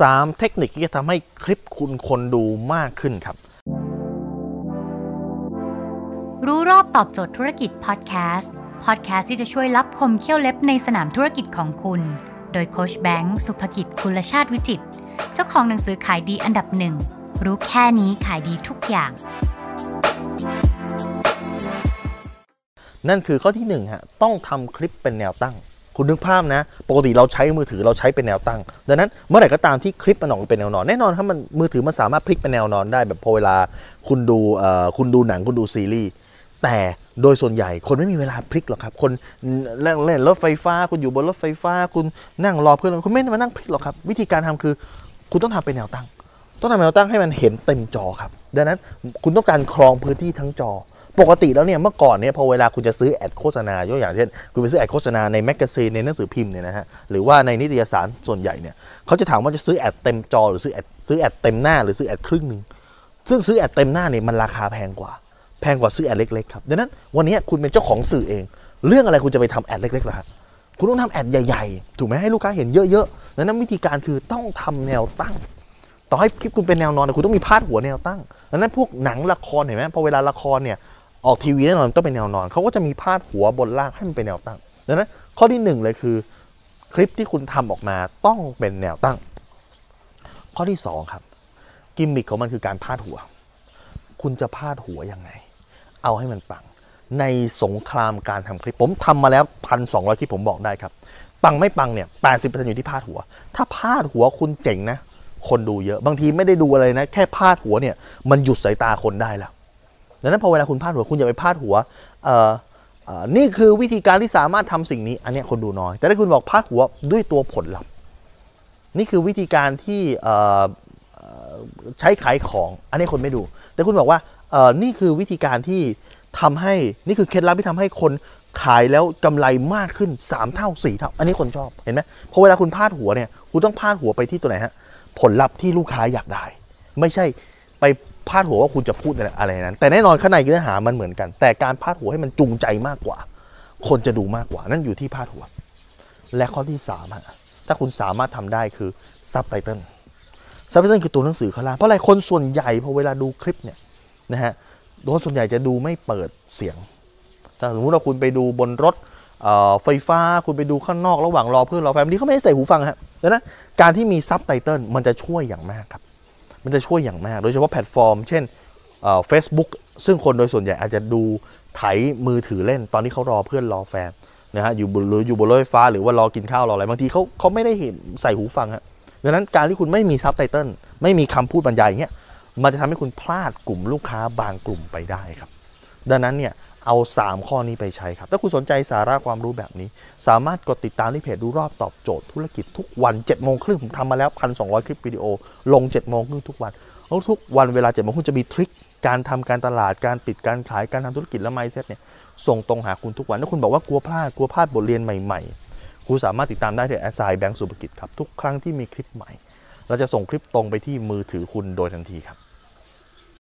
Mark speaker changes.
Speaker 1: 3 เทคนิคที่จะทำให้คลิปคุณคนดูมากขึ้นครับ
Speaker 2: รู้รอบตอบโจทย์ธุรกิจพอดแคสต์พอดแคสต์ที่จะช่วยรับคมเขี้ยวเล็บในสนามธุรกิจของคุณ โดยโคชแบงค์สุภกิจคุลชาติวิจิต เจ้าของหนังสือขายดีอันดับหนึ่งรู้แค่นี้ขายดีทุกอย่าง
Speaker 1: นั่นคือข้อที่1ฮะต้องทำคลิปเป็นแนวตั้ง คุณนึกภาพนะ ปกติเราใช้มือถือเราใช้เป็นแนวตั้ง ดังนั้นเมื่อไหร่ก็ตามที่คลิปมันออกเป็นแนวนอน แน่นอนถ้ามันมือถือมันสามารถพลิกเป็นแนวนอนได้แบบพอเวลาคุณดูคุณดูหนังคุณดูซีรีส์แต่โดยส่วนใหญ่คนไม่มีเวลาพลิกหรอกครับ คนเล่นเล่นรถไฟฟ้า คุณอยู่บนรถไฟฟ้า คุณนั่งรอเพื่อนคุณไม่มานั่งพลิกหรอกครับ วิธีการทำคือ คุณต้องทำเป็นแนวตั้ง ต้องทำแนวตั้งให้มันเห็นเต็มจอครับ ดังนั้นคุณต้องการครองพื้นที่ทั้งจอ ปกติแล้วเนี่ยเมื่อก่อนเนี่ยพอเวลาคุณจะซื้อ ad โฆษณายกอย่างเช่นคุณไปซื้อ ad โฆษณาใน magazine ในหนังสือพิมพ์เนี่ยนะฮะหรือว่าในนิตยสารส่วนใหญ่เนี่ยเขาจะถามว่าจะซื้อ ad เต็มจอหรือซื้อ ad ซื้อ ad เต็มหน้าหรือซื้อ ad ครึ่งหนึ่งซึ่งซื้อ ad เต็มหน้าเนี่ยมันราคาแพงกว่า แพงกว่าซื้อ ad เล็กๆครับดังนั้นวันนี้คุณเป็นเจ้าของสื่อเอง เรื่องอะไรคุณจะไปทำ ad เล็กๆล่ะครับคุณต้องทำ ad ใหญ่ๆ ถูกไหมให้ลูกค้าเห็นเยอะๆดังนั้นวิธีการคือต้องทำแนวตั้ง ต่อให้คลิปคุณเป็นแนวนอนแต่คุณต้องมีพาดหัวแนวตั้งดังนั้นพวกหนังละครเห็นไหมพอเวลาละครเนี่ย ออกทีวีแน่นอนต้องเป็นแนวนอน เขาก็จะมีพาดหัวบนล่างให้มันเป็นแนวตั้งดังนั้นข้อที่หนึ่งเลยคือคลิปที่คุณทำออกมาต้องเป็นแนวตั้ง ข้อที่สองครับกิมมิคของมันคือการพาดหัว คุณจะพาดหัวยังไง เอาให้มันปัง ในสงครามการทำคลิปผมทำมาแล้วพันสองร้อยคลิปผมบอกได้ครับ ปังไม่ปังเนี่ยแปดสิบเปอร์เซ็นต์อยู่ที่พาดหัว ถ้าพาดหัวคุณเจ๋งนะ คนดูเยอะ บางทีไม่ได้ดูอะไรนะ แค่พาดหัวเนี่ย มันหยุดสายตาคนได้แล้ว ดังนั้นพอเวลาคุณพาดหัวคุณอย่าไปพาดหัวเอ่อนี่คือวิธีการที่สามารถทำสิ่งนี้ อันนี้คนดูน้อย แต่ถ้าคุณบอกพาดหัวด้วยตัวผลลัพธ์นี่คือวิธีการที่ใช้ขายของ อันนี้คนไม่ดู แต่คุณบอกว่านี่คือวิธีการที่ทำให้นี่คือเคล็ดลับที่ทำให้คนขายแล้วกำไรมากขึ้น 3 เท่า 4 เท่า อันนี้คนชอบเห็นไหมพอเวลาคุณพาดหัวเนี่ยคุณต้องพาดหัวไปที่ตัวไหนฮะผลลัพธ์ที่ลูกค้าอยากได้ ไม่ใช่ ไปพาดหัวว่าคุณจะพูดอะไรนั้น แต่แน่นอนข้างในเนื้อหามันเหมือนกัน แต่การพาดหัวให้มันจูงใจมากกว่า คนจะดูมากกว่า นั่นอยู่ที่พาดหัว และข้อที่3ฮะถ้าคุณสามารถทำได้คือ subtitle subtitle คือตัวหนังสือข้างล่างเพราะอะไรคนส่วนใหญ่พอเวลาดูคลิปเนี่ยนะฮะคนส่วนใหญ่จะดูไม่เปิดเสียงถ้าสมมติว่าคุณไปดูบนรถไฟฟ้าคุณไปดูข้างนอกระหว่างรอเพื่อนรอแฟนบางทีเขาไม่ได้ใส่หูฟังฮะดังนั้นการที่มีซับไตเติลมันจะช่วยอย่างมากครับ มันจะช่วยอย่างมาก โดยเฉพาะแพลตฟอร์ม เช่นเฟซบุ๊กซึ่งคนโดยส่วนใหญ่อาจจะดูไถมือถือเล่นตอนที่เขารอเพื่อนรอแฟนนะฮะอยู่บนหรืออยู่บนรถไฟฟ้าหรือว่ารอกินข้าวรออะไรบางทีเขาเขาไม่ได้เห็นใส่หูฟังฮะดังนั้นการที่คุณไม่มีซับไตเติลไม่มีคำพูดบรรยายอย่างเงี้ยมันจะทำให้คุณพลาดกลุ่มลูกค้าบางกลุ่มไปได้ครับ ดังนั้นเนี่ย เอา 3 ข้อนี้ไปใช้ครับ ถ้าคุณสนใจสาระความรู้แบบนี้ สามารถกดติดตามที่เพจรู้รอบตอบโจทย์ธุรกิจทุกวัน7จ็ดโมงครึ่งผมทำมาแล้ว 1,200 คลิปวิดีโอ ลง7จ็ดโมงครึ่งทุกวันแล้วทุกวันเวลา7จ็ดโมงคุณจะมี trick การทำการตลาดการปิดการขายการทำธุรกิจและ mindset เนี่ยส่งตรงหาคุณทุกวันถ้าคุณบอกว่ากลัวพลาดกลัวพลาดบทเรียนใหม่ๆคุณสามารถติดตามได้ที่แอสไซแบงก์สุภกิจครับทุกครั้งที่มีคลิปใหม่ เราจะส่งคลิปตรงไปที่มือถือคุณโดยทันทีครับ